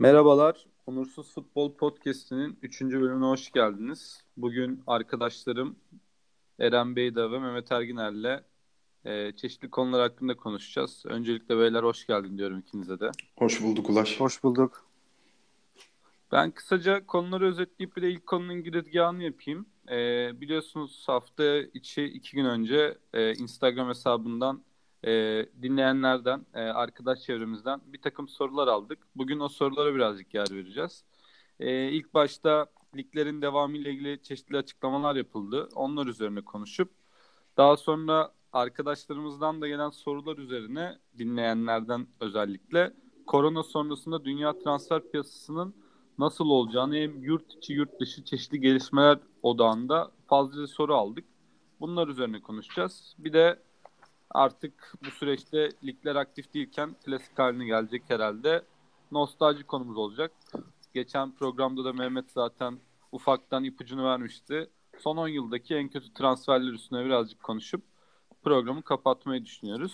Merhabalar, Onursuz Futbol Podcast'inin 3. bölümüne hoş geldiniz. Bugün arkadaşlarım Eren Beyda ve Mehmet Erginer'le e, çeşitli konular hakkında konuşacağız. Öncelikle beyler hoş geldin diyorum ikinize de. Hoş bulduk Ulaş. Hoş bulduk. Ben kısaca konuları özetleyip bir de ilk konunun girizgahını yapayım. E, biliyorsunuz hafta içi iki gün önce e, Instagram hesabından e, dinleyenlerden, e, arkadaş çevremizden bir takım sorular aldık. Bugün o sorulara birazcık yer vereceğiz. E, ilk başta liglerin devamı ile ilgili çeşitli açıklamalar yapıldı. Onlar üzerine konuşup daha sonra arkadaşlarımızdan da gelen sorular üzerine dinleyenlerden özellikle korona sonrasında dünya transfer piyasasının nasıl olacağını hem yurt içi yurt dışı çeşitli gelişmeler odağında fazla soru aldık. Bunlar üzerine konuşacağız. Bir de artık bu süreçte ligler aktif değilken klasik haline gelecek herhalde. Nostalji konumuz olacak. Geçen programda da Mehmet zaten ufaktan ipucunu vermişti. Son 10 yıldaki en kötü transferler üstüne birazcık konuşup programı kapatmayı düşünüyoruz.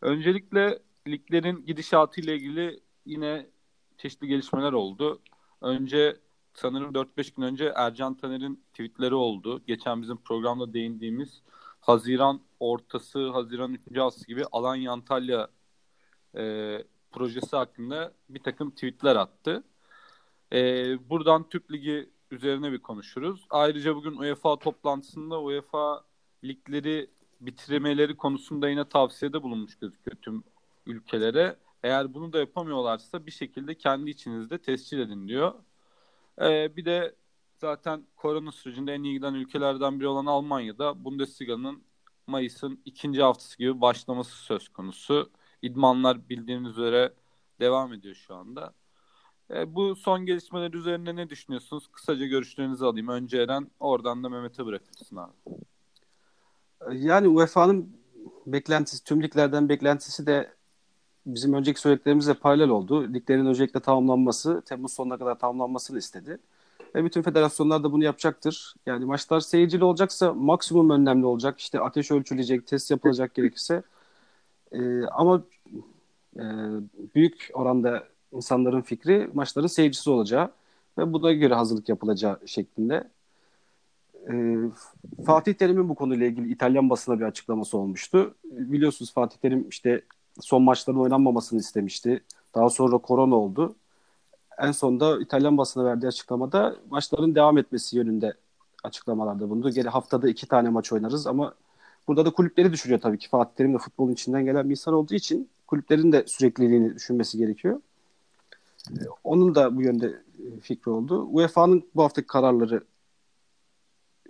Öncelikle liglerin gidişatı ile ilgili yine çeşitli gelişmeler oldu. Önce sanırım 4-5 gün önce Ercan Taner'in tweetleri oldu. Geçen bizim programda değindiğimiz Haziran ortası, Haziran 3. haftası gibi Alanya Antalya e, projesi hakkında bir takım tweetler attı. E, buradan Türk Ligi üzerine bir konuşuruz. Ayrıca bugün UEFA toplantısında UEFA ligleri bitirmeleri konusunda yine tavsiyede bulunmuş gözüküyor tüm ülkelere. Eğer bunu da yapamıyorlarsa bir şekilde kendi içinizde tescil edin diyor. Ee, bir de zaten korona sürecinde en iyi giden ülkelerden biri olan Almanya'da Bundesliga'nın Mayıs'ın ikinci haftası gibi başlaması söz konusu. İdmanlar bildiğiniz üzere devam ediyor şu anda. E, bu son gelişmeler üzerine ne düşünüyorsunuz? Kısaca görüşlerinizi alayım. Önce Eren, oradan da Mehmet'e bırakırsın abi. Yani UEFA'nın beklentisi, tüm liglerden beklentisi de bizim önceki söylediklerimizle paralel oldu. Liglerin öncelikle tamamlanması, Temmuz sonuna kadar tamamlanmasını istedi. Ve bütün federasyonlar da bunu yapacaktır. Yani maçlar seyircili olacaksa maksimum önlemli olacak. İşte ateş ölçülecek, test yapılacak gerekirse. Ee, ama e, büyük oranda insanların fikri maçların seyircisi olacağı ve buna göre hazırlık yapılacağı şeklinde. Ee, Fatih Terim'in bu konuyla ilgili İtalyan basına bir açıklaması olmuştu. Biliyorsunuz Fatih Terim işte son maçların oynanmamasını istemişti. Daha sonra korona oldu en sonunda İtalyan basına verdiği açıklamada maçların devam etmesi yönünde açıklamalarda bulundu. Geri haftada iki tane maç oynarız ama burada da kulüpleri düşünüyor tabii ki. Fatih Terim de futbolun içinden gelen bir insan olduğu için kulüplerin de sürekliliğini düşünmesi gerekiyor. Ee, onun da bu yönde e, fikri oldu. UEFA'nın bu haftaki kararları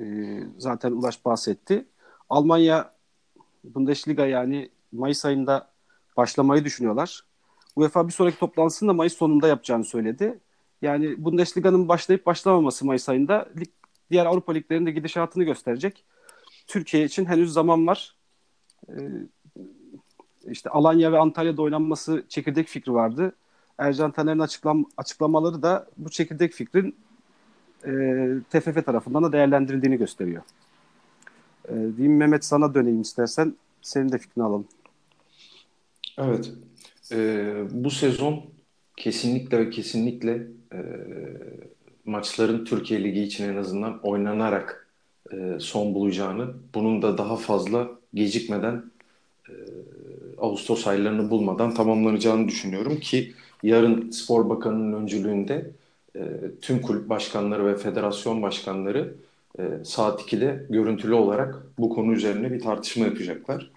e, zaten Ulaş bahsetti. Almanya Bundesliga yani Mayıs ayında başlamayı düşünüyorlar. UEFA bir sonraki toplantısını da Mayıs sonunda yapacağını söyledi. Yani Bundesliga'nın başlayıp başlamaması Mayıs ayında lig, diğer Avrupa liglerinde gidişatını gösterecek. Türkiye için henüz zaman var. Ee, işte Alanya ve Antalya'da oynanması çekirdek fikri vardı. Ercan Taner'in açıklam açıklamaları da bu çekirdek fikrin e, TFF tarafından da değerlendirildiğini gösteriyor. E, diyeyim Mehmet sana döneyim istersen. Senin de fikrini alalım. Evet e, bu sezon kesinlikle ve kesinlikle e, maçların Türkiye Ligi için en azından oynanarak e, son bulacağını, bunun da daha fazla gecikmeden e, Ağustos aylarını bulmadan tamamlanacağını düşünüyorum ki yarın Spor Bakanı'nın öncülüğünde e, tüm kulüp başkanları ve federasyon başkanları e, saat 2'de görüntülü olarak bu konu üzerine bir tartışma yapacaklar.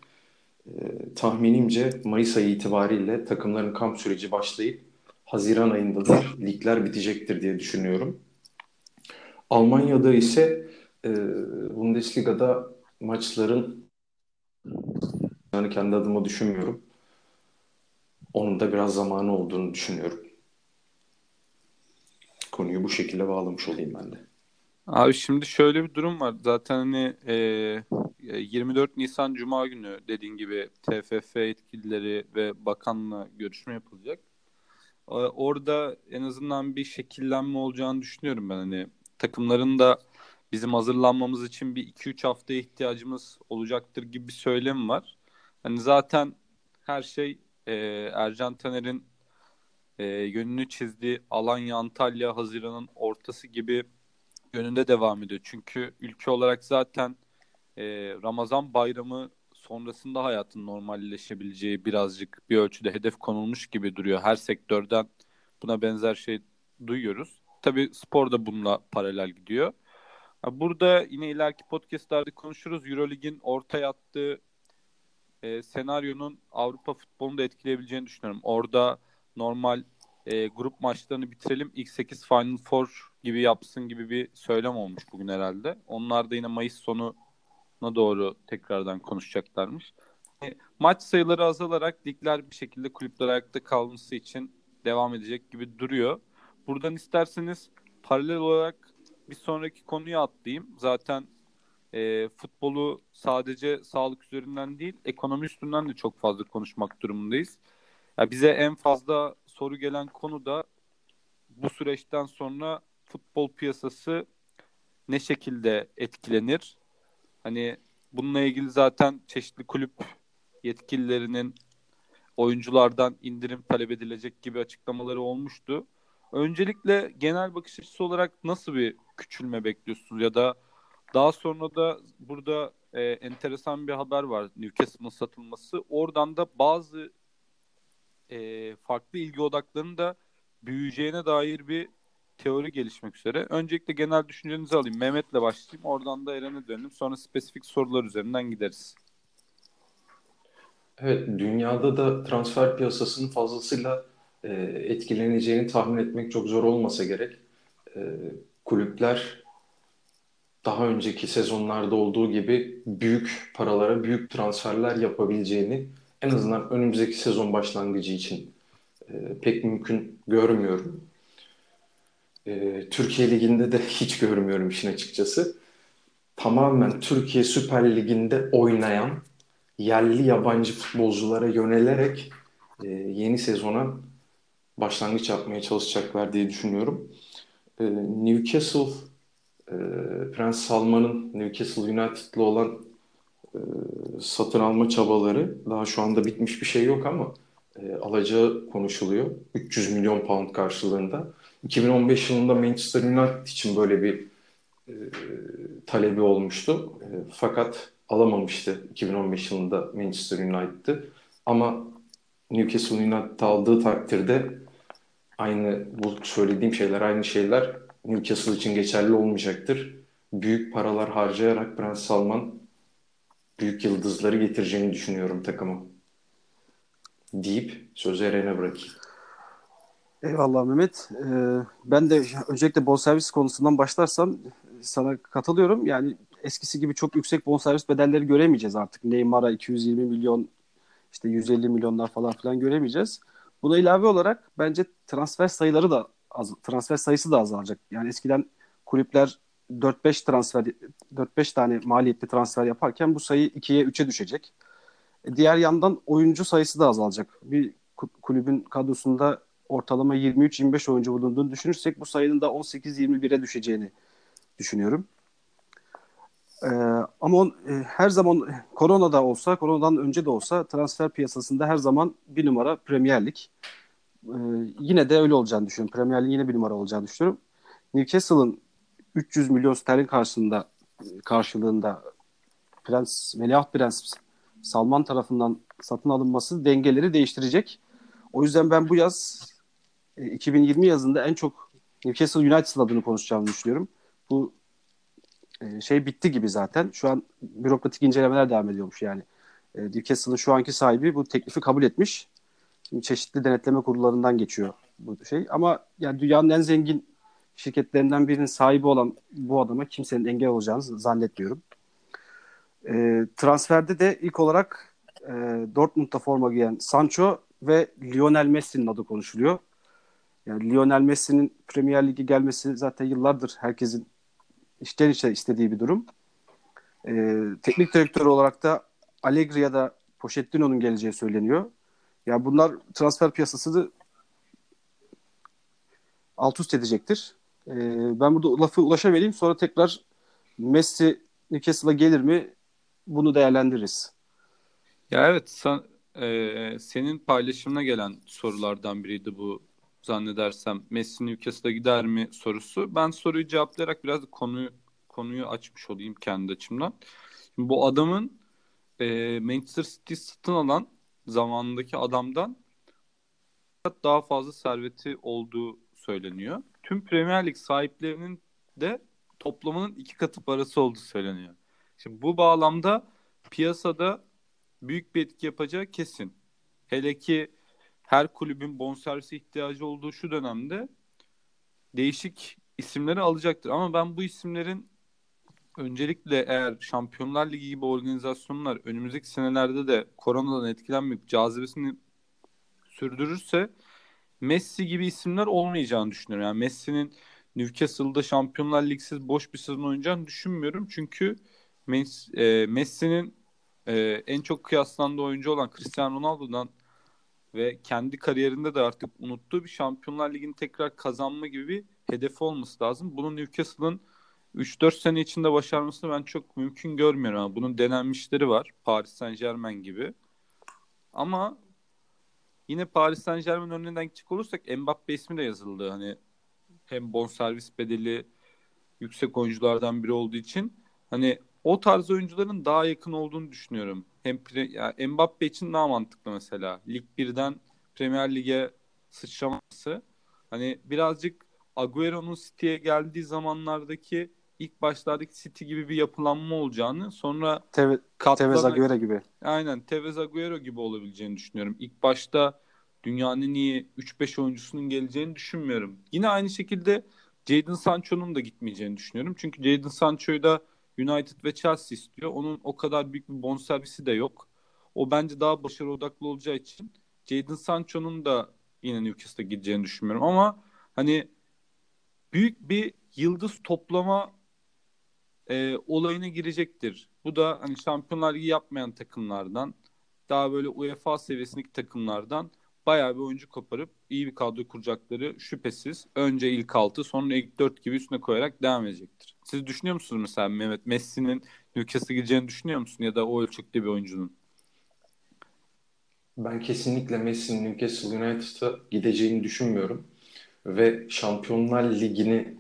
Ee, tahminimce Mayıs ayı itibariyle takımların kamp süreci başlayıp Haziran ayında da ligler bitecektir diye düşünüyorum. Almanya'da ise e, Bundesliga'da maçların yani kendi adıma düşünmüyorum. Onun da biraz zamanı olduğunu düşünüyorum. Konuyu bu şekilde bağlamış olayım ben de. Abi şimdi şöyle bir durum var. Zaten hani e, 24 Nisan Cuma günü dediğin gibi TFF yetkilileri ve bakanla görüşme yapılacak. E, orada en azından bir şekillenme olacağını düşünüyorum ben. Hani takımların da bizim hazırlanmamız için bir 2-3 hafta ihtiyacımız olacaktır gibi bir söylem var. Hani zaten her şey e, Ercan Taner'in e, yönünü çizdiği Alanya, Antalya, Haziran'ın ortası gibi yönünde devam ediyor. Çünkü ülke olarak zaten e, Ramazan bayramı sonrasında hayatın normalleşebileceği birazcık bir ölçüde hedef konulmuş gibi duruyor. Her sektörden buna benzer şey duyuyoruz. Tabii spor da bununla paralel gidiyor. Burada yine ileriki podcastlerde konuşuruz. Eurolig'in ortaya attığı e, senaryonun Avrupa futbolunu da etkileyebileceğini düşünüyorum. Orada normal e, grup maçlarını bitirelim. ilk 8 Final Four gibi yapsın gibi bir söylem olmuş bugün herhalde. Onlar da yine Mayıs sonuna doğru tekrardan konuşacaklarmış. E, maç sayıları azalarak ligler bir şekilde kulüpler ayakta kalması için devam edecek gibi duruyor. Buradan isterseniz paralel olarak bir sonraki konuya atlayayım. Zaten e, futbolu sadece sağlık üzerinden değil, ekonomi üstünden de çok fazla konuşmak durumundayız. Ya bize en fazla soru gelen konu da bu süreçten sonra futbol piyasası ne şekilde etkilenir? Hani bununla ilgili zaten çeşitli kulüp yetkililerinin oyunculardan indirim talep edilecek gibi açıklamaları olmuştu. Öncelikle genel bakış açısı olarak nasıl bir küçülme bekliyorsunuz ya da daha sonra da burada e, enteresan bir haber var Newcastle'ın satılması. Oradan da bazı e, farklı ilgi odaklarının da büyüyeceğine dair bir teori gelişmek üzere. Öncelikle genel düşüncenizi alayım. Mehmet'le başlayayım. Oradan da Eren'e dönelim. Sonra spesifik sorular üzerinden gideriz. Evet, dünyada da transfer piyasasının fazlasıyla e, etkileneceğini tahmin etmek çok zor olmasa gerek. E, kulüpler daha önceki sezonlarda olduğu gibi büyük paralara büyük transferler yapabileceğini en azından önümüzdeki sezon başlangıcı için e, pek mümkün görmüyorum. E, Türkiye Ligi'nde de hiç görmüyorum işin açıkçası. Tamamen Türkiye Süper Ligi'nde oynayan yerli yabancı futbolculara yönelerek e, yeni sezona başlangıç yapmaya çalışacaklar diye düşünüyorum. E, Newcastle e, Prens Salman'ın Newcastle United'lı olan e, satın alma çabaları daha şu anda bitmiş bir şey yok ama e, alacağı konuşuluyor. 300 milyon pound karşılığında. 2015 yılında Manchester United için böyle bir e, talebi olmuştu. E, fakat alamamıştı 2015 yılında Manchester United'ı. Ama Newcastle United aldığı takdirde aynı bu söylediğim şeyler aynı şeyler Newcastle için geçerli olmayacaktır. Büyük paralar harcayarak Prens Salman büyük yıldızları getireceğini düşünüyorum takımı. Deyip sözü Eren'e bırakayım. Eyvallah Mehmet. Ee, ben de öncelikle bonservis konusundan başlarsam sana katılıyorum. Yani eskisi gibi çok yüksek bonservis bedelleri göremeyeceğiz artık. Neymar'a 220 milyon işte 150 milyonlar falan filan göremeyeceğiz. Buna ilave olarak bence transfer sayıları da az, transfer sayısı da azalacak. Yani eskiden kulüpler 4-5 transfer 4-5 tane maliyetli transfer yaparken bu sayı 2'ye 3'e düşecek. E, diğer yandan oyuncu sayısı da azalacak. Bir kulübün kadrosunda ortalama 23-25 oyuncu bulunduğunu düşünürsek bu sayının da 18-21'e düşeceğini düşünüyorum. Ee, ama on, e, her zaman korona da olsa, koronadan önce de olsa transfer piyasasında her zaman bir numara Premier Lig. Ee, yine de öyle olacağını düşünüyorum. Premier Lig yine bir numara olacağını düşünüyorum. Newcastle'ın 300 milyon sterlin karşılığında karşılığında Prens Veliaht Prens Salman tarafından satın alınması dengeleri değiştirecek. O yüzden ben bu yaz 2020 e, yazında en çok Newcastle United adını konuşacağımı düşünüyorum. Bu e, şey bitti gibi zaten. Şu an bürokratik incelemeler devam ediyormuş yani. E, Newcastle'ın şu anki sahibi bu teklifi kabul etmiş. Şimdi çeşitli denetleme kurullarından geçiyor bu şey. Ama yani dünyanın en zengin şirketlerinden birinin sahibi olan bu adama kimsenin engel olacağını zannetmiyorum. E, transferde de ilk olarak e, Dortmund'da forma giyen Sancho ve Lionel Messi'nin adı konuşuluyor. Yani Lionel Messi'nin Premier Lig'e gelmesi zaten yıllardır herkesin içten içe istediği bir durum. E, teknik direktör olarak da Allegri ya da Pochettino'nun geleceği söyleniyor. Ya yani bunlar transfer piyasasını alt üst edecektir. E, ben burada lafı Ulaş'a vereyim. Sonra tekrar Messi Newcastle'a gelir mi bunu değerlendiririz. Ya evet sen, e, senin paylaşımına gelen sorulardan biriydi bu zannedersem Messi Newcastle'a gider mi sorusu. Ben soruyu cevaplayarak biraz konuyu konuyu açmış olayım kendi açımdan. Şimdi bu adamın e, Manchester City satın alan zamanındaki adamdan daha fazla serveti olduğu söyleniyor. Tüm Premier Lig sahiplerinin de toplamının iki katı parası olduğu söyleniyor. Şimdi bu bağlamda piyasada büyük bir etki yapacağı kesin. Hele ki her kulübün bonservisi ihtiyacı olduğu şu dönemde değişik isimleri alacaktır. Ama ben bu isimlerin öncelikle eğer Şampiyonlar Ligi gibi organizasyonlar önümüzdeki senelerde de koronadan etkilenmeyip cazibesini sürdürürse Messi gibi isimler olmayacağını düşünüyorum. Yani Messi'nin Newcastle'da Şampiyonlar Lig'siz boş bir sezon oynayacağını düşünmüyorum. Çünkü e, Messi'nin e, en çok kıyaslandığı oyuncu olan Cristiano Ronaldo'dan ve kendi kariyerinde de artık unuttuğu bir Şampiyonlar Ligi'ni tekrar kazanma gibi bir hedefi olması lazım. Bunun Newcastle'ın 3-4 sene içinde başarmasını ben çok mümkün görmüyorum. Yani bunun denenmişleri var. Paris Saint Germain gibi. Ama yine Paris Saint Germain önünden gidecek olursak Mbappe ismi de yazıldı. Hani hem bonservis bedeli yüksek oyunculardan biri olduğu için hani o tarz oyuncuların daha yakın olduğunu düşünüyorum. Hem yani Mbappe için daha mantıklı mesela. Lig 1'den Premier Lig'e sıçraması. Hani birazcık Agüero'nun City'ye geldiği zamanlardaki ilk başlardaki City gibi bir yapılanma olacağını sonra Teve, katlana, Tevez Agüero gibi. Aynen Tevez Agüero gibi olabileceğini düşünüyorum. İlk başta dünyanın iyi 3-5 oyuncusunun geleceğini düşünmüyorum. Yine aynı şekilde Jadon Sancho'nun da gitmeyeceğini düşünüyorum. Çünkü Jadon Sancho'yu da United ve Chelsea istiyor. Onun o kadar büyük bir bonservisi de yok. O bence daha başarı odaklı olacağı için Jadon Sancho'nun da yine Newcastle'a gideceğini düşünmüyorum. Ama hani büyük bir yıldız toplama e, olayına girecektir. Bu da hani Şampiyonlar Ligi yapmayan takımlardan daha böyle UEFA seviyesindeki takımlardan bayağı bir oyuncu koparıp iyi bir kadro kuracakları şüphesiz. Önce ilk 6 sonra ilk 4 gibi üstüne koyarak devam edecektir. Siz düşünüyor musunuz mesela Mehmet Messi'nin Newcastle'a gideceğini düşünüyor musun ya da o ölçekte bir oyuncunun? Ben kesinlikle Messi'nin Newcastle United'a gideceğini düşünmüyorum. Ve Şampiyonlar Ligi'ni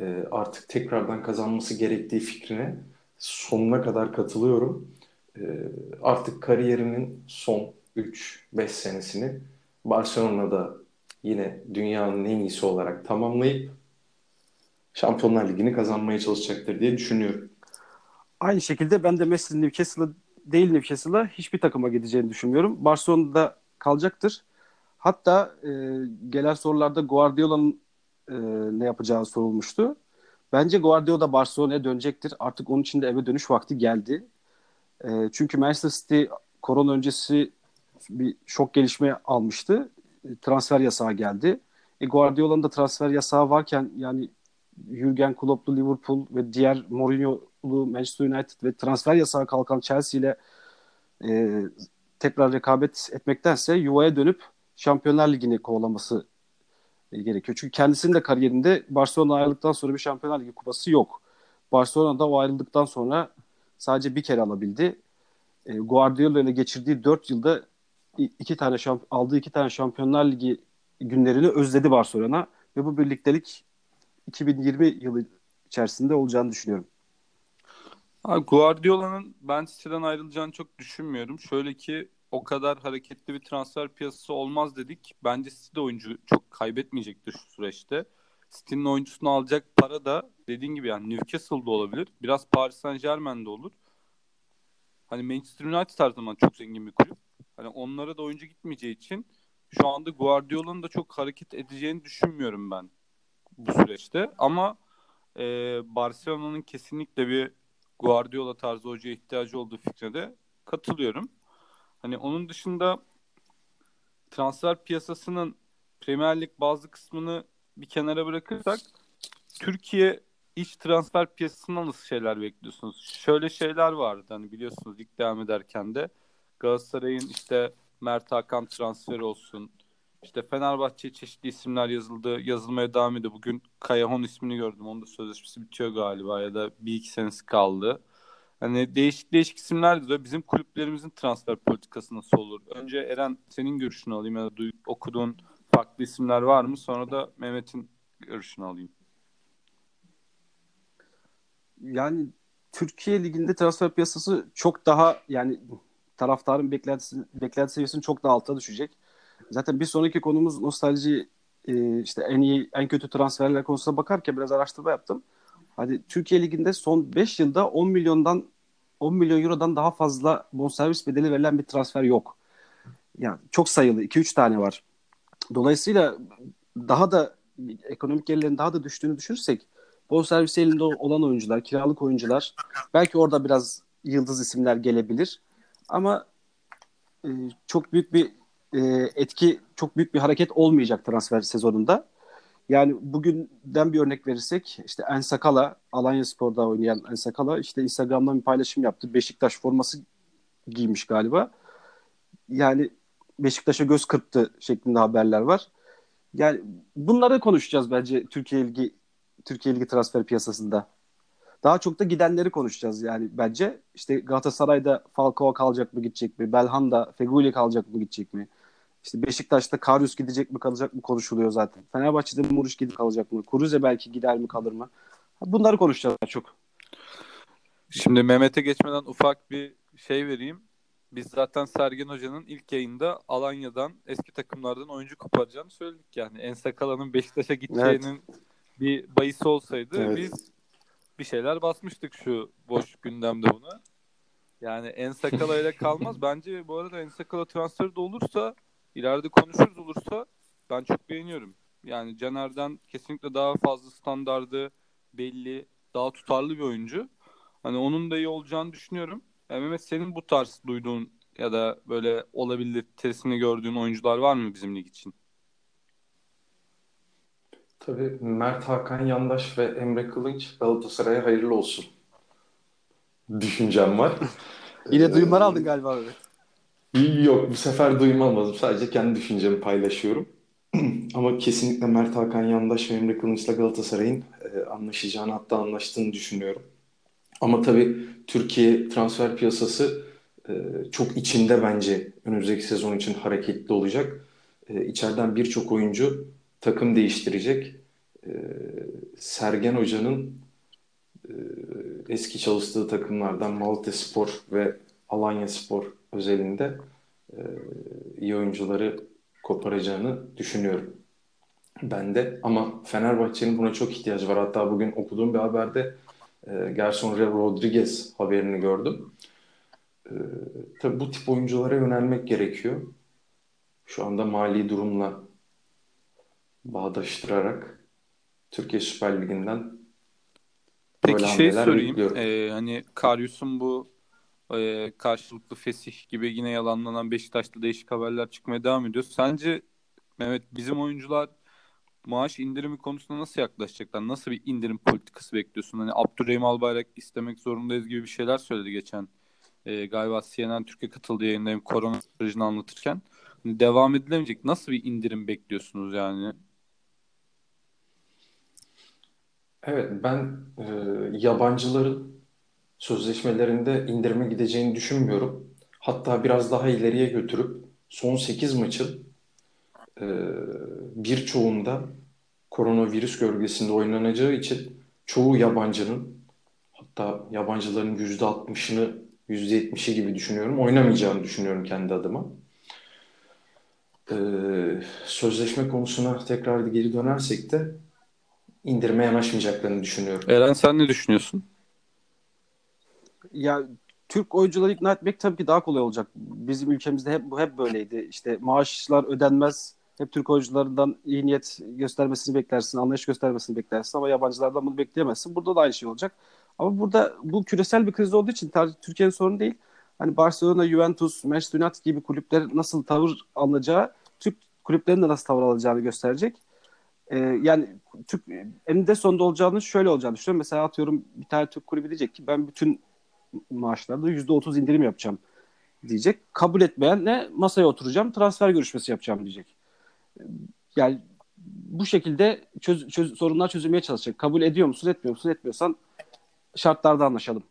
e, artık tekrardan kazanması gerektiği fikrine sonuna kadar katılıyorum. E, artık kariyerinin son 3-5 senesini Barcelona'da yine dünyanın en iyisi olarak tamamlayıp Şampiyonlar Ligi'ni kazanmaya çalışacaktır diye düşünüyorum. Aynı şekilde ben de Messi'nin Newcastle'a değil Newcastle'a hiçbir takıma gideceğini düşünmüyorum. Barcelona'da kalacaktır. Hatta e, gelen sorularda Guardiola'nın e, ne yapacağı sorulmuştu. Bence Guardiola Barcelona'ya dönecektir. Artık onun için de eve dönüş vakti geldi. E, çünkü Manchester City korona öncesi bir şok gelişme almıştı. E, transfer yasağı geldi. E, Guardiola'nın da transfer yasağı varken yani Jurgen Klopp'lu Liverpool ve diğer Mourinho'lu Manchester United ve transfer yasağı kalkan Chelsea ile e, tekrar rekabet etmektense yuvaya dönüp Şampiyonlar Ligi'ni kovalaması e, gerekiyor. Çünkü kendisinin de kariyerinde Barcelona ayrıldıktan sonra bir Şampiyonlar Ligi kupası yok. Barcelona'da o ayrıldıktan sonra sadece bir kere alabildi. E, Guardiola ile geçirdiği 4 yılda iki tane şamp aldığı iki tane Şampiyonlar Ligi günlerini özledi Barcelona ve bu birliktelik 2020 yılı içerisinde olacağını düşünüyorum. Abi Guardiola'nın ben City'den ayrılacağını çok düşünmüyorum. Şöyle ki o kadar hareketli bir transfer piyasası olmaz dedik. Bence City oyuncu çok kaybetmeyecektir şu süreçte. City'nin oyuncusunu alacak para da dediğin gibi yani Newcastle'da olabilir. Biraz Paris Saint Germain'de olur. Hani Manchester United her zaman çok zengin bir kulüp. Hani onlara da oyuncu gitmeyeceği için şu anda Guardiola'nın da çok hareket edeceğini düşünmüyorum ben bu süreçte. Ama e, Barcelona'nın kesinlikle bir Guardiola tarzı hocaya ihtiyacı olduğu fikrine de katılıyorum. Hani onun dışında transfer piyasasının Premier Lig bazı kısmını bir kenara bırakırsak Türkiye iç transfer piyasasından nasıl şeyler bekliyorsunuz? Şöyle şeyler vardı hani biliyorsunuz lig devam ederken de Galatasaray'ın işte Mert Hakan transferi olsun. İşte Fenerbahçe'ye çeşitli isimler yazıldı. Yazılmaya devam ediyor. Bugün Kayahon ismini gördüm. Onun da sözleşmesi bitiyor galiba ya da bir iki senesi kaldı. Hani değişik değişik isimler de bizim kulüplerimizin transfer politikası nasıl olur? Önce Eren senin görüşünü alayım ya da okuduğun farklı isimler var mı? Sonra da Mehmet'in görüşünü alayım. Yani Türkiye Ligi'nde transfer piyasası çok daha yani taraftarın beklentisi, beklenti seviyesinin çok daha alta düşecek. Zaten bir sonraki konumuz nostalji e, işte en iyi en kötü transferler konusuna bakarken biraz araştırma yaptım. Hadi Türkiye Ligi'nde son 5 yılda 10 milyondan 10 milyon eurodan daha fazla bonservis bedeli verilen bir transfer yok. Yani çok sayılı 2-3 tane var. Dolayısıyla daha da ekonomik gelirlerin daha da düştüğünü düşünürsek bonservis elinde olan oyuncular, kiralık oyuncular belki orada biraz yıldız isimler gelebilir. Ama e, çok büyük bir e, etki, çok büyük bir hareket olmayacak transfer sezonunda. Yani bugünden bir örnek verirsek işte Ensakala, Alanya Spor'da oynayan Ensakala işte Instagram'dan bir paylaşım yaptı. Beşiktaş forması giymiş galiba. Yani Beşiktaş'a göz kırptı şeklinde haberler var. Yani bunları konuşacağız bence Türkiye Ligi Türkiye Ligi transfer piyasasında. Daha çok da gidenleri konuşacağız yani bence. İşte Galatasaray'da Falcao kalacak mı gidecek mi? Belhanda, Feguli kalacak mı gidecek mi? İşte Beşiktaş'ta Karius gidecek mi kalacak mı konuşuluyor zaten. Fenerbahçe'de Muruş gidip kalacak mı? Kuruze belki gider mi kalır mı? Bunları konuşacağız çok. Şimdi Mehmet'e geçmeden ufak bir şey vereyim. Biz zaten Sergen Hoca'nın ilk yayında Alanya'dan eski takımlardan oyuncu koparacağını söyledik yani. Ensakala'nın Beşiktaş'a gideceğinin evet. bir bayisi olsaydı evet. biz bir şeyler basmıştık şu boş gündemde buna. Yani Ensakala ile kalmaz. Bence bu arada Ensakala transferi de olursa ileride konuşuruz olursa ben çok beğeniyorum. Yani Caner'den kesinlikle daha fazla standardı belli, daha tutarlı bir oyuncu. Hani onun da iyi olacağını düşünüyorum. Yani Mehmet senin bu tarz duyduğun ya da böyle olabilir tesini gördüğün oyuncular var mı bizim lig için? Tabii Mert Hakan Yandaş ve Emre Kılınç Galatasaray'a hayırlı olsun. Düşüncem var. Yine duyumlar aldın galiba abi. Yok bu sefer duyum almadım. Sadece kendi düşüncemi paylaşıyorum. Ama kesinlikle Mert Hakan Yandaş ve Emre Kılınç'la Galatasaray'ın e, anlaşacağını hatta anlaştığını düşünüyorum. Ama tabii Türkiye transfer piyasası e, çok içinde bence önümüzdeki sezon için hareketli olacak. E, içeriden birçok oyuncu takım değiştirecek. E, Sergen Hoca'nın e, eski çalıştığı takımlardan Malatya Spor ve Alanya Spor özelinde e, iyi oyuncuları koparacağını düşünüyorum. Ben de ama Fenerbahçe'nin buna çok ihtiyacı var. Hatta bugün okuduğum bir haberde e, Gerson Rodriguez haberini gördüm. E, tabii bu tip oyunculara yönelmek gerekiyor. Şu anda mali durumla bağdaştırarak Türkiye Süper Ligi'nden Peki şey sorayım. Ee, hani Karyus'un bu e, karşılıklı fesih gibi yine yalanlanan Beşiktaş'ta değişik haberler çıkmaya devam ediyor. Sence Mehmet bizim oyuncular maaş indirimi konusunda nasıl yaklaşacaklar? Nasıl bir indirim politikası bekliyorsun? Hani Abdurrahim Albayrak istemek zorundayız gibi bir şeyler söyledi geçen. E, galiba CNN Türkiye katıldığı yayında korona sürecini anlatırken. Hani devam edilemeyecek. Nasıl bir indirim bekliyorsunuz yani? Evet ben e, yabancıların sözleşmelerinde indirime gideceğini düşünmüyorum. Hatta biraz daha ileriye götürüp son 8 maçın e, birçoğunda koronavirüs gölgesinde oynanacağı için çoğu yabancının hatta yabancıların %60'ını %70'i gibi düşünüyorum. Oynamayacağını düşünüyorum kendi adıma. Ee, sözleşme konusuna tekrar geri dönersek de indirime yanaşmayacaklarını düşünüyorum. Eren sen ne düşünüyorsun? Ya Türk oyuncuları ikna etmek tabii ki daha kolay olacak. Bizim ülkemizde hep bu hep böyleydi. İşte maaşlar ödenmez. Hep Türk oyuncularından iyi niyet göstermesini beklersin, anlayış göstermesini beklersin ama yabancılardan bunu bekleyemezsin. Burada da aynı şey olacak. Ama burada bu küresel bir kriz olduğu için Türkiye'nin sorunu değil. Hani Barcelona, Juventus, Manchester United gibi kulüpler nasıl tavır alacağı, Türk kulüplerinin de nasıl tavır alacağını gösterecek. Ee, yani Türk eninde sonunda olacağını şöyle olacağını düşünüyorum. Mesela atıyorum bir tane Türk kulübü diyecek ki ben bütün maaşlarda %30 indirim yapacağım diyecek. Kabul etmeyen ne masaya oturacağım transfer görüşmesi yapacağım diyecek. Yani bu şekilde çöz, çöz, sorunlar çözülmeye çalışacak. Kabul ediyor musun etmiyor musun etmiyorsan şartlarda anlaşalım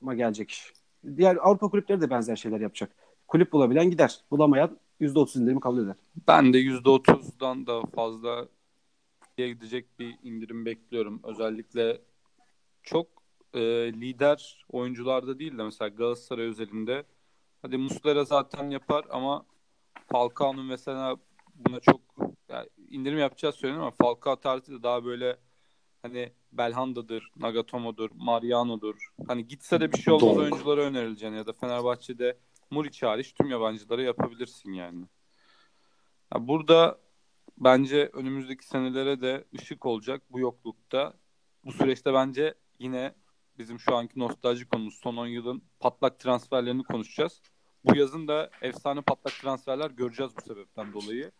ma gelecek iş. Diğer Avrupa kulüpleri de benzer şeyler yapacak. Kulüp bulabilen gider. Bulamayan %30 indirimi kabul eder. Ben de %30'dan da fazla gidecek bir indirim bekliyorum. Özellikle çok e, lider oyuncularda değil de mesela Galatasaray özelinde hadi Muslera zaten yapar ama Falcao'nun mesela buna çok yani indirim yapacağız söyleniyor ama Falcao tarzı da daha böyle hani Belhanda'dır, Nagatomo'dur, Mariano'dur. Hani gitse de bir şey olmaz Donk. oyunculara önerileceğini ya da Fenerbahçe'de Muriç hariç tüm yabancılara yapabilirsin yani. Ya burada bence önümüzdeki senelere de ışık olacak bu yoklukta. Bu süreçte bence yine bizim şu anki nostalji konumuz son 10 yılın patlak transferlerini konuşacağız. Bu yazın da efsane patlak transferler göreceğiz bu sebepten dolayı.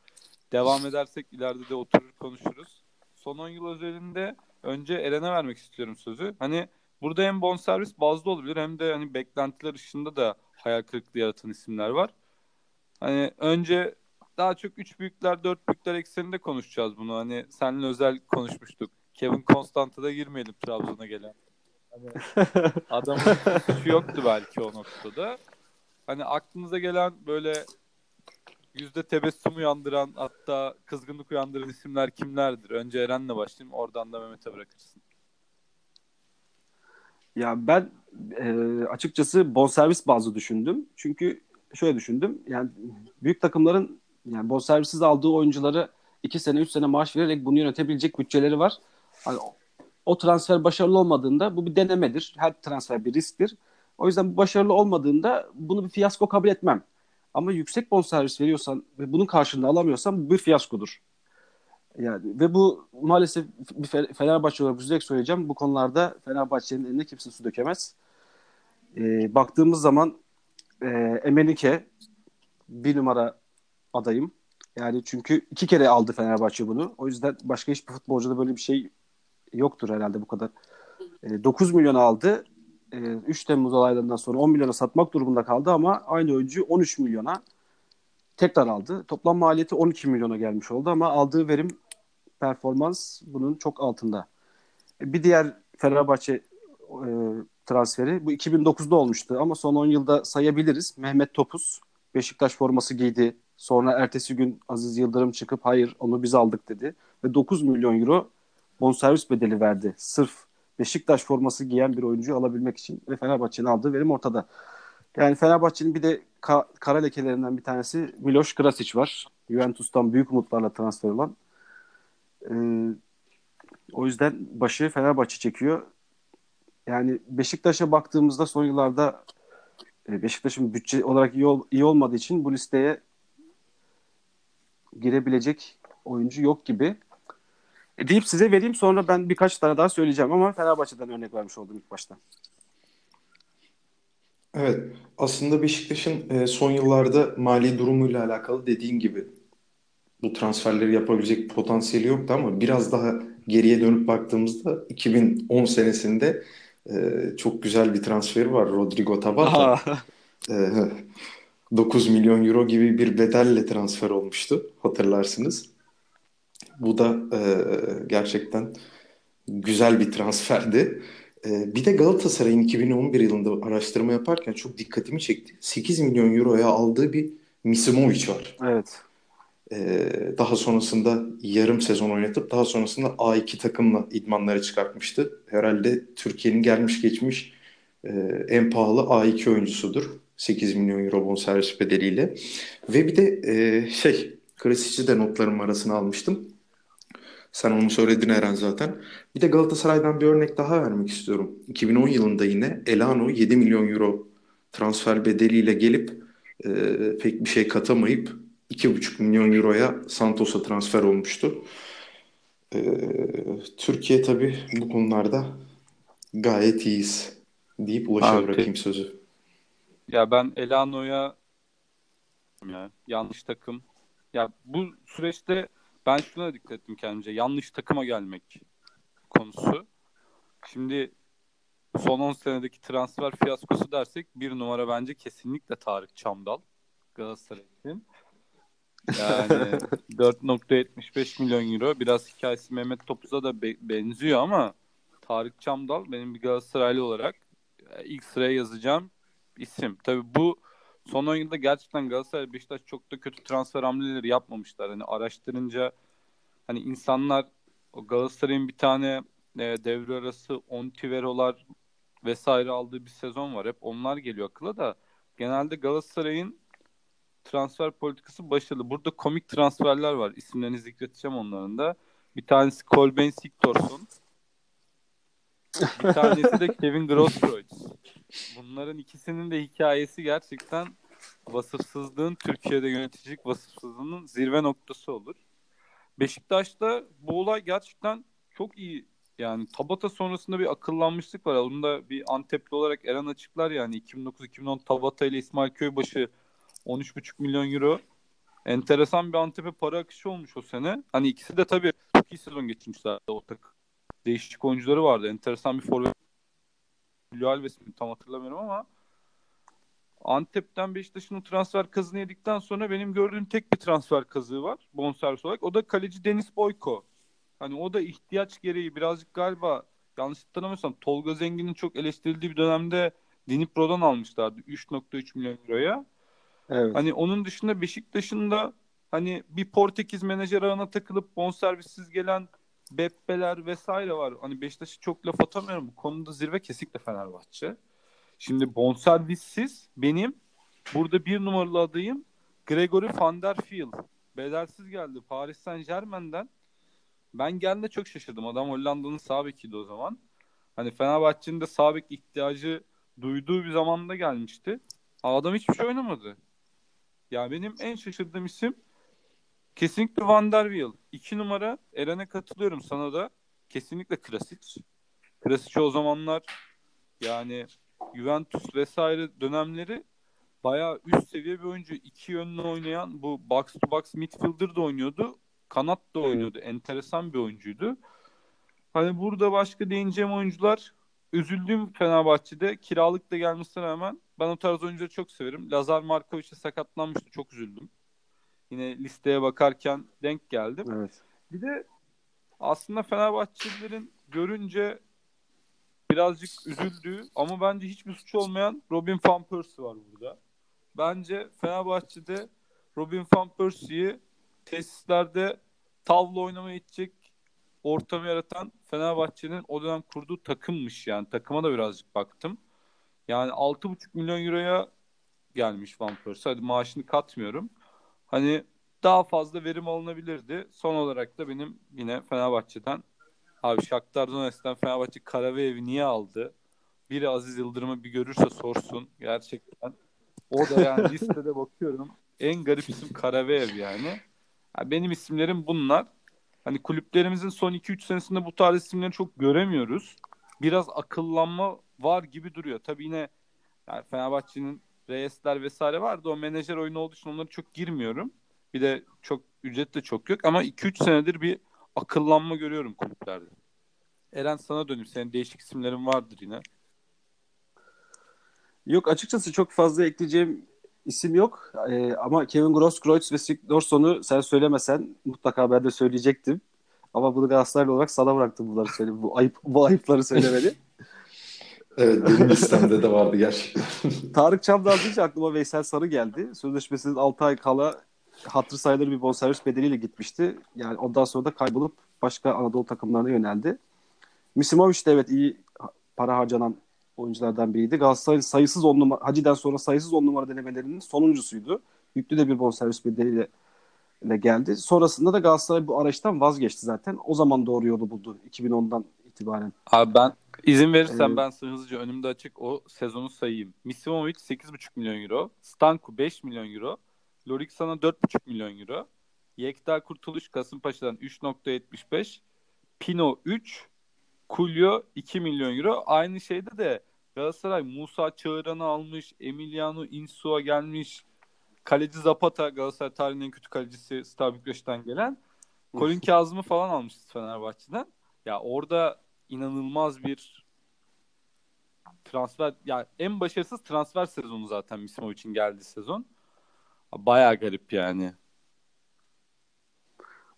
Devam edersek ileride de oturur konuşuruz. Son 10 yıl özelinde önce Eren'e vermek istiyorum sözü. Hani burada hem bonservis bazlı olabilir hem de hani beklentiler ışığında da hayal kırıklığı yaratan isimler var. Hani önce daha çok 3 büyükler 4 büyükler ekseninde konuşacağız bunu. Hani seninle özel konuşmuştuk. Kevin Constante'a da girmeyelim Trabzon'a gelen. Hani adamın yoktu belki o noktada. Hani aklınıza gelen böyle yüzde tebessüm uyandıran hatta kızgınlık uyandıran isimler kimlerdir? Önce Eren'le başlayayım oradan da Mehmet'e bırakırsın. Ya ben e, açıkçası bonservis bazlı düşündüm. Çünkü şöyle düşündüm. Yani büyük takımların yani bonservisiz aldığı oyuncuları 2 sene 3 sene maaş vererek bunu yönetebilecek bütçeleri var. Hani o, transfer başarılı olmadığında bu bir denemedir. Her transfer bir risktir. O yüzden bu başarılı olmadığında bunu bir fiyasko kabul etmem. Ama yüksek bonservis veriyorsan ve bunun karşılığını alamıyorsan bu bir fiyaskodur. Yani ve bu maalesef bir Fe- Fenerbahçe olarak üzülerek söyleyeceğim. Bu konularda Fenerbahçe'nin eline kimse su dökemez. Ee, baktığımız zaman e, Emenike bir numara adayım. Yani çünkü iki kere aldı Fenerbahçe bunu. O yüzden başka hiçbir futbolcuda böyle bir şey yoktur herhalde bu kadar. E, 9 milyon aldı. E, 3 Temmuz olaylarından sonra 10 milyona satmak durumunda kaldı ama aynı oyuncu 13 milyona tekrar aldı. Toplam maliyeti 12 milyona gelmiş oldu ama aldığı verim performans bunun çok altında. E, Bir diğer Fenerbahçe e, transferi bu 2009'da olmuştu ama son 10 yılda sayabiliriz. Mehmet Topuz Beşiktaş forması giydi. Sonra ertesi gün Aziz Yıldırım çıkıp hayır onu biz aldık dedi. Ve 9 milyon euro bonservis bedeli verdi. Sırf Beşiktaş forması giyen bir oyuncuyu alabilmek için ve Fenerbahçe'nin aldığı verim ortada. Yani Fenerbahçe'nin bir de ka- kara lekelerinden bir tanesi Miloš Krasić var. Juventus'tan büyük umutlarla transfer olan. Ee, o yüzden başı Fenerbahçe çekiyor. Yani Beşiktaş'a baktığımızda son yıllarda e, Beşiktaş'ın bütçe olarak iyi, ol- iyi olmadığı için bu listeye girebilecek oyuncu yok gibi. E, deyip size vereyim sonra ben birkaç tane daha söyleyeceğim ama Fenerbahçe'den örnek vermiş oldum ilk başta. Evet, aslında Beşiktaş'ın e, son yıllarda mali durumuyla alakalı dediğin gibi bu transferleri yapabilecek potansiyeli yoktu ama biraz daha geriye dönüp baktığımızda 2010 senesinde e, çok güzel bir transferi var Rodrigo Tabata. E, 9 milyon euro gibi bir bedelle transfer olmuştu hatırlarsınız. Bu da e, gerçekten güzel bir transferdi. E, bir de Galatasaray'ın 2011 yılında araştırma yaparken çok dikkatimi çekti. 8 milyon euroya aldığı bir Misimovic var. evet. Ee, daha sonrasında yarım sezon oynatıp daha sonrasında A2 takımla idmanlara çıkartmıştı. Herhalde Türkiye'nin gelmiş geçmiş e, en pahalı A2 oyuncusudur. 8 milyon euro bonservis bedeliyle. Ve bir de e, şey Krasic'i de notlarım arasına almıştım. Sen onu söyledin Eren zaten. Bir de Galatasaray'dan bir örnek daha vermek istiyorum. 2010 yılında yine Elano 7 milyon euro transfer bedeliyle gelip e, pek bir şey katamayıp 2,5 milyon euroya Santos'a transfer olmuştu. Ee, Türkiye tabii bu konularda gayet iyiyiz deyip Ulaş'a Abi. bırakayım sözü. Ya ben Elano'ya ya, yanlış takım. Ya bu süreçte ben şuna dikkat ettim kendimce. Yanlış takıma gelmek konusu. Şimdi son 10 senedeki transfer fiyaskosu dersek bir numara bence kesinlikle Tarık Çamdal Galatasaray için. Yani 4.75 milyon euro. Biraz hikayesi Mehmet Topuz'a da be- benziyor ama Tarık Çamdal benim bir Galatasaraylı olarak e, ilk sıraya yazacağım isim. Tabii bu son 10 yılda gerçekten Galatasaray Beşiktaş çok da kötü transfer hamleleri yapmamışlar. Hani araştırınca hani insanlar o Galatasaray'ın bir tane e, devre arası Ontivero'lar vesaire aldığı bir sezon var. Hep onlar geliyor akıla da genelde Galatasaray'ın transfer politikası başarılı. Burada komik transferler var. İsimlerini zikredeceğim onların da. Bir tanesi Colben Siktorsson. Bir tanesi de Kevin Grosskreutz. Bunların ikisinin de hikayesi gerçekten vasıfsızlığın Türkiye'de yöneticilik vasıfsızlığının zirve noktası olur. Beşiktaş'ta bu olay gerçekten çok iyi. Yani Tabata sonrasında bir akıllanmışlık var. Onu da bir Antepli olarak Eren açıklar yani 2009-2010 Tabata ile İsmail Köybaşı 13,5 milyon euro. Enteresan bir Antep'e para akışı olmuş o sene. Hani ikisi de tabii çok iyi sezon geçirmişler o takım. Değişik oyuncuları vardı. Enteresan bir forvet. Alves mi tam hatırlamıyorum ama Antep'ten Beşiktaş'ın o transfer kazını yedikten sonra benim gördüğüm tek bir transfer kazığı var bonservis olarak. O da kaleci Deniz Boyko. Hani o da ihtiyaç gereği birazcık galiba yanlış hatırlamıyorsam Tolga Zengin'in çok eleştirildiği bir dönemde Dnipro'dan almışlardı 3.3 milyon euroya. Evet. Hani onun dışında Beşiktaş'ın da hani bir Portekiz menajer ağına takılıp bonservissiz gelen Beppeler vesaire var. Hani Beşiktaş'ı çok laf atamıyorum. Bu konuda zirve kesinlikle Fenerbahçe. Şimdi bonservissiz benim burada bir numaralı adayım Gregory van der Fiel. Bedelsiz geldi Paris Saint Germain'den. Ben geldiğinde çok şaşırdım. Adam Hollanda'nın sağ bekiydi o zaman. Hani Fenerbahçe'nin de sağ ihtiyacı duyduğu bir zamanda gelmişti. Adam hiçbir şey oynamadı. Ya benim en şaşırdığım isim kesinlikle Van der Wiel. İki numara Eren'e katılıyorum sana da. Kesinlikle klasik. Klasik o zamanlar yani Juventus vesaire dönemleri bayağı üst seviye bir oyuncu. iki yönlü oynayan bu box to box midfielder da oynuyordu. Kanat da oynuyordu. Enteresan bir oyuncuydu. Hani burada başka değineceğim oyuncular üzüldüğüm Fenerbahçe'de kiralık da gelmesine rağmen ben o tarz oyuncuları çok severim. Lazar Markovic'e sakatlanmıştı. Çok üzüldüm. Yine listeye bakarken denk geldim. Evet. Bir de aslında Fenerbahçelilerin görünce birazcık üzüldüğü ama bence hiçbir suç olmayan Robin Van Persie var burada. Bence Fenerbahçe'de Robin Van Persie'yi tesislerde tavla oynamaya gidecek ortamı yaratan Fenerbahçe'nin o dönem kurduğu takımmış yani. Takıma da birazcık baktım. Yani 6,5 milyon euroya gelmiş Van Persie. Hadi maaşını katmıyorum. Hani daha fazla verim alınabilirdi. Son olarak da benim yine Fenerbahçe'den abi Shakhtar Donetsk'ten Fenerbahçe Karaveev'i niye aldı? Biri Aziz Yıldırım'ı bir görürse sorsun. Gerçekten. O da yani listede bakıyorum. En garip isim Karaveev yani. yani. Benim isimlerim bunlar. Hani kulüplerimizin son 2-3 senesinde bu tarz isimleri çok göremiyoruz. Biraz akıllanma var gibi duruyor. Tabii yine yani Fenerbahçe'nin Reyesler vesaire vardı. O menajer oyunu olduğu için onlara çok girmiyorum. Bir de çok ücret de çok yok ama 2-3 senedir bir akıllanma görüyorum kulüplerde. Eren sana dönüp senin değişik isimlerin vardır yine. Yok açıkçası çok fazla ekleyeceğim isim yok. Ee, ama Kevin Gross, Kreutz ve Sigurdsson'u sen söylemesen mutlaka ben de söyleyecektim. Ama bunu Galatasaraylı olarak sana bıraktım bunları söyle. Bu ayıp bu ayıpları söylemeni. evet benim listemde de vardı gerçekten. Tarık Çamdal deyince aklıma Veysel Sarı geldi. Sözleşmesinin 6 ay kala hatır sayılır bir bonservis bedeliyle gitmişti. Yani ondan sonra da kaybolup başka Anadolu takımlarına yöneldi. Misimovic de evet iyi para harcanan oyunculardan biriydi. Galatasaray'ın sayısız on numara, Hacı'den sonra sayısız on numara denemelerinin sonuncusuydu. Yüklü de bir bonservis bedeliyle ile geldi. Sonrasında da Galatasaray bu araçtan vazgeçti zaten. O zaman doğru yolu buldu 2010'dan itibaren. Abi ben izin verirsen ee, ben hızlıca önümde açık o sezonu sayayım. Misimovic 8,5 milyon euro. Stanku 5 milyon euro. Lorik sana 4,5 milyon euro. Yekta Kurtuluş Kasımpaşa'dan 3.75. Pino 3. Kulyo 2 milyon euro. Aynı şeyde de Galatasaray Musa Çağıran'ı almış. Emiliano Insua gelmiş. Kaleci Zapata Galatasaray tarihinin en kötü kalecisi Star Bükreş'ten gelen. Colin Kazım'ı falan almışız Fenerbahçe'den. Ya orada inanılmaz bir transfer ya en başarısız transfer sezonu zaten Mismo için geldi sezon. Baya garip yani.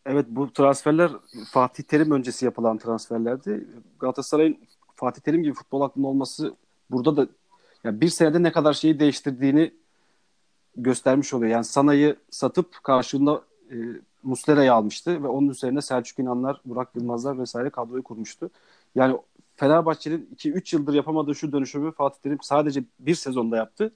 Evet bu transferler Fatih Terim öncesi yapılan transferlerdi. Galatasaray'ın Fatih Terim gibi futbol aklının olması burada da yani bir senede ne kadar şeyi değiştirdiğini göstermiş oluyor. Yani Sana'yı satıp karşılığında e, Muslera'yı almıştı ve onun üzerine Selçuk İnanlar, Burak Yılmazlar vesaire kadroyu kurmuştu. Yani Fenerbahçe'nin 2-3 yıldır yapamadığı şu dönüşümü Fatih Terim sadece bir sezonda yaptı.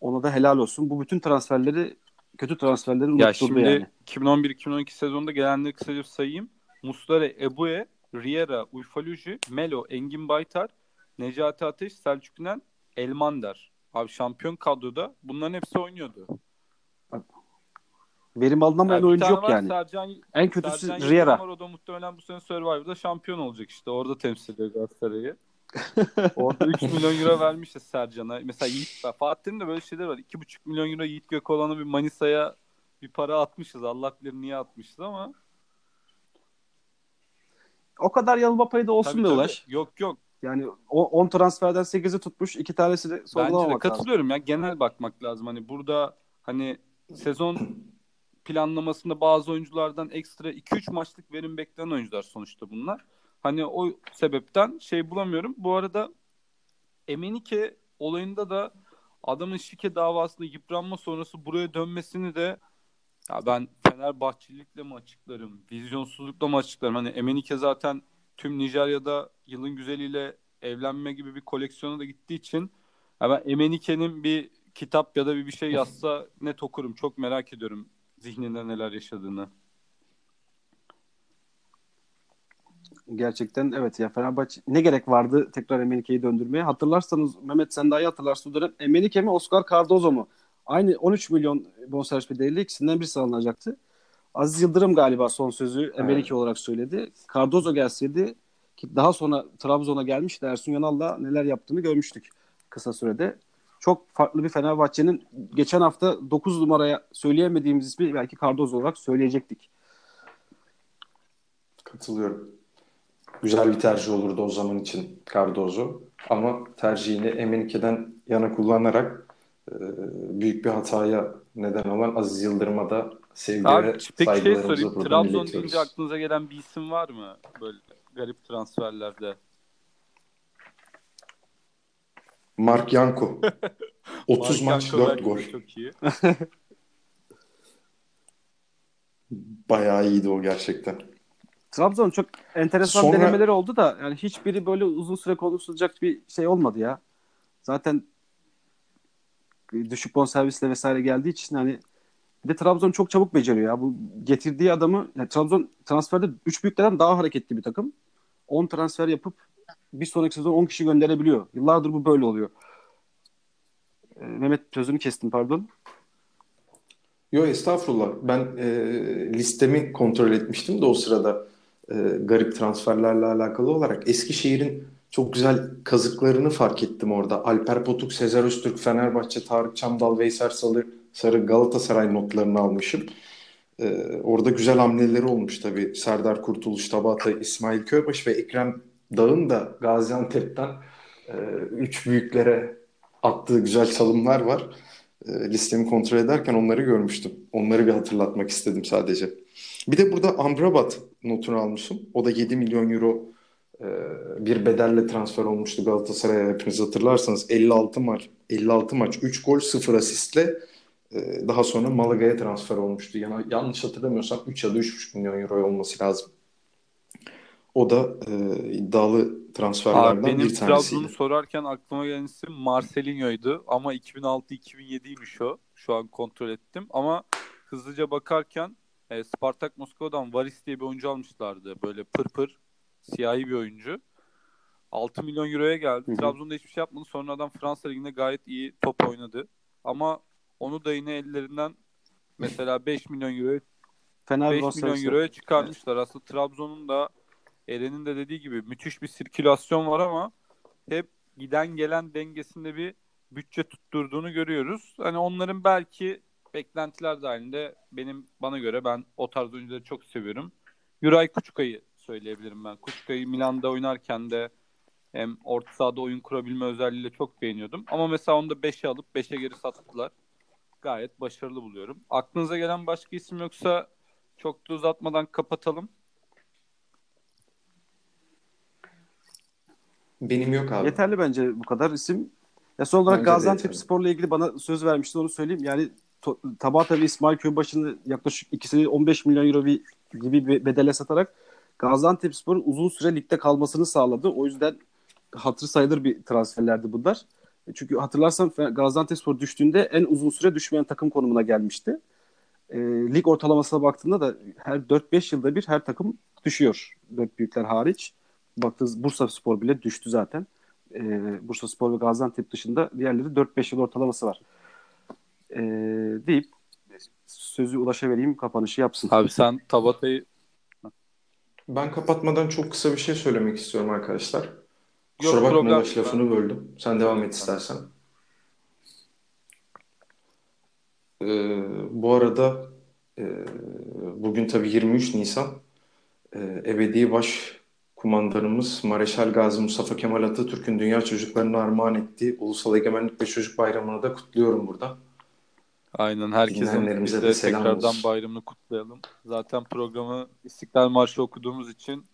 Ona da helal olsun. Bu bütün transferleri kötü transferleri unutturdu ya şimdi yani. 2011-2012 sezonunda gelenleri kısaca sayayım. Muslera, Ebue, Riera, Uyfaluji, Melo, Engin Baytar, Necati Ateş, Selçuk İnan, Elmander. Abi şampiyon kadroda bunların hepsi oynuyordu. Verim alınamayan Yani oyuncu yok var, yani. Sercan, en kötüsü Sercan Riera. var, o da muhtemelen bu sene Survivor'da şampiyon olacak işte. Orada temsil ediyor Galatasaray'ı. Orada 3 milyon euro vermişiz Sercan'a. Mesela Yiğit, Fatih'in de böyle şeyler var. 2,5 milyon euro Yiğit Gökoğlan'a bir Manisa'ya bir para atmışız. Allah bilir niye atmışız ama. O kadar yanılma payı da olsun Tabii, tabii. Ulaş. Yok yok. Yani o 10 transferden 8'i tutmuş. iki tanesi de Bence de sorgulamamak lazım. katılıyorum ya. Genel bakmak lazım. Hani burada hani sezon planlamasında bazı oyunculardan ekstra 2-3 maçlık verim beklenen oyuncular sonuçta bunlar. Hani o sebepten şey bulamıyorum. Bu arada Emenike olayında da adamın şike davasında yıpranma sonrası buraya dönmesini de ya ben Fenerbahçelilikle mi açıklarım, vizyonsuzlukla mı açıklarım? Hani Emenike zaten tüm Nijerya'da yılın güzeliyle evlenme gibi bir koleksiyona da gittiği için ya ben Emenike'nin bir kitap ya da bir şey yazsa net okurum. Çok merak ediyorum zihninde neler yaşadığını. Gerçekten evet ya Fenerbahçe ne gerek vardı tekrar Emenike'yi döndürmeye? Hatırlarsanız Mehmet sen daha iyi hatırlarsın o dönem Emenike mi Oscar Cardozo mu? Aynı 13 milyon bonservis bedeliyle ikisinden birisi alınacaktı. Aziz Yıldırım galiba son sözü Emenike olarak söyledi. Cardozo gelseydi ki daha sonra Trabzon'a gelmişti Ersun Yanal'la neler yaptığını görmüştük kısa sürede. Çok farklı bir Fenerbahçe'nin geçen hafta 9 numaraya söyleyemediğimiz ismi belki Cardozo olarak söyleyecektik. Katılıyorum. Güzel bir tercih olurdu o zaman için Cardozo. Ama tercihini Emenike'den yana kullanarak e, büyük bir hataya neden olan Aziz Yıldırım'a da sevgi Abi ve peki şey saygılarımızı sorayım. buradan Trabzon deyince aklınıza gelen bir isim var mı? Böyle garip transferlerde. Mark Yanko. 30 Mark maç Yanko 4 belki gol. Çok iyi. Bayağı iyiydi o gerçekten. Trabzon çok enteresan Sonra- denemeleri oldu da yani hiçbiri böyle uzun süre konuşulacak bir şey olmadı ya. Zaten düşük bonservisle vesaire geldiği için hani bir de Trabzon çok çabuk beceriyor ya. Bu getirdiği adamı yani Trabzon transferde 3 büyüklerden daha hareketli bir takım. 10 transfer yapıp bir sonraki sezon 10 kişi gönderebiliyor. Yıllardır bu böyle oluyor. Ee, Mehmet sözünü kestim pardon. Yo estağfurullah. Ben e, listemi kontrol etmiştim de o sırada e, garip transferlerle alakalı olarak Eskişehir'in çok güzel kazıklarını fark ettim orada. Alper Potuk, Sezer Öztürk, Fenerbahçe, Tarık Çamdal, Veysel Sarı, Sarı Galatasaray notlarını almışım. E, orada güzel hamleleri olmuş tabii. Serdar Kurtuluş, Tabata, İsmail Köybaşı ve Ekrem Dağ'ın da Gaziantep'ten e, üç büyüklere attığı güzel çalımlar var. E, listemi kontrol ederken onları görmüştüm. Onları bir hatırlatmak istedim sadece. Bir de burada Amrabat notunu almışım. O da 7 milyon euro e, bir bedelle transfer olmuştu Galatasaray'a hepiniz hatırlarsanız 56 maç 56 maç 3 gol 0 asistle e, daha sonra Malaga'ya transfer olmuştu. Yani yanlış hatırlamıyorsam 3 ya da 3,5 milyon euro olması lazım. O da e, iddialı transferlerden Abi benim bir Trabzon'u tanesiydi. sorarken aklıma gelen isim Marcelinho'ydu ama 2006-2007'ymiş o. Şu an kontrol ettim ama hızlıca bakarken e, Spartak Moskova'dan Varis diye bir oyuncu almışlardı. Böyle pır pır siyahi bir oyuncu. 6 milyon euroya geldi. Hı hı. Trabzon'da hiçbir şey yapmadı. Sonradan Fransa Ligi'nde gayet iyi top oynadı. Ama onu da yine ellerinden mesela 5 milyon euroya Fener 5 milyon euroya çıkarmışlar. Aslında Trabzon'un da Eren'in de dediği gibi müthiş bir sirkülasyon var ama hep giden gelen dengesinde bir bütçe tutturduğunu görüyoruz. Hani onların belki beklentiler dahilinde benim bana göre ben o tarz oyuncuları çok seviyorum. Yuray Kuçka'yı söyleyebilirim ben. Kuçka'yı Milan'da oynarken de hem orta sahada oyun kurabilme özelliğiyle çok beğeniyordum. Ama mesela onu da 5'e alıp 5'e geri sattılar. Gayet başarılı buluyorum. Aklınıza gelen başka isim yoksa çok da uzatmadan kapatalım. Benim yok abi. Yeterli bence bu kadar isim. Ya son olarak Bence Gaziantep. Spor'la ilgili bana söz vermişti onu söyleyeyim. Yani Tabata ve İsmail Köybaşı'nı yaklaşık ikisini 15 milyon euro bir, gibi bir bedele satarak Gaziantep Spor'un uzun süre ligde kalmasını sağladı. O yüzden hatır sayılır bir transferlerdi bunlar. E, Çünkü hatırlarsan Gaziantep Spor düştüğünde en uzun süre düşmeyen takım konumuna gelmişti. E, lig ortalamasına baktığında da her 4-5 yılda bir her takım düşüyor. Dört büyükler hariç. Baktığınız Bursa Spor bile düştü zaten. E, Bursa Spor ve Gaziantep dışında diğerleri 4-5 yıl ortalaması var. E, deyip sözü Ulaş'a vereyim kapanışı yapsın. Abi sen Tabata'yı Ben kapatmadan çok kısa bir şey söylemek istiyorum arkadaşlar. Kusura Yok, bakma. Ulaş lafını böldüm. Sen devam et istersen. Ee, bu arada e, bugün tabii 23 Nisan e, ebedi baş kumandanımız Mareşal Gazi Mustafa Kemal Atatürk'ün dünya çocuklarına armağan ettiği Ulusal Egemenlik ve Çocuk Bayramı'nı da kutluyorum burada. Aynen herkesin biz de tekrardan olsun. bayramını kutlayalım. Zaten programı İstiklal Marşı okuduğumuz için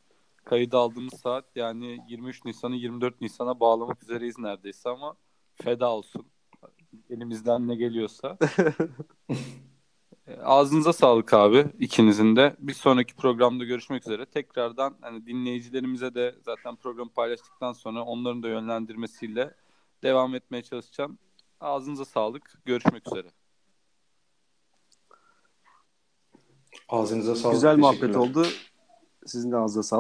kayıt aldığımız saat yani 23 Nisan'ı 24 Nisan'a bağlamak üzereyiz neredeyse ama feda olsun. Elimizden ne geliyorsa. E, Ağzınıza sağlık abi ikinizin de. Bir sonraki programda görüşmek üzere. Tekrardan hani dinleyicilerimize de zaten programı paylaştıktan sonra onların da yönlendirmesiyle devam etmeye çalışacağım. Ağzınıza sağlık. Görüşmek üzere. Ağzınıza sağlık. Güzel muhabbet oldu. Sizin de ağzınıza sağlık.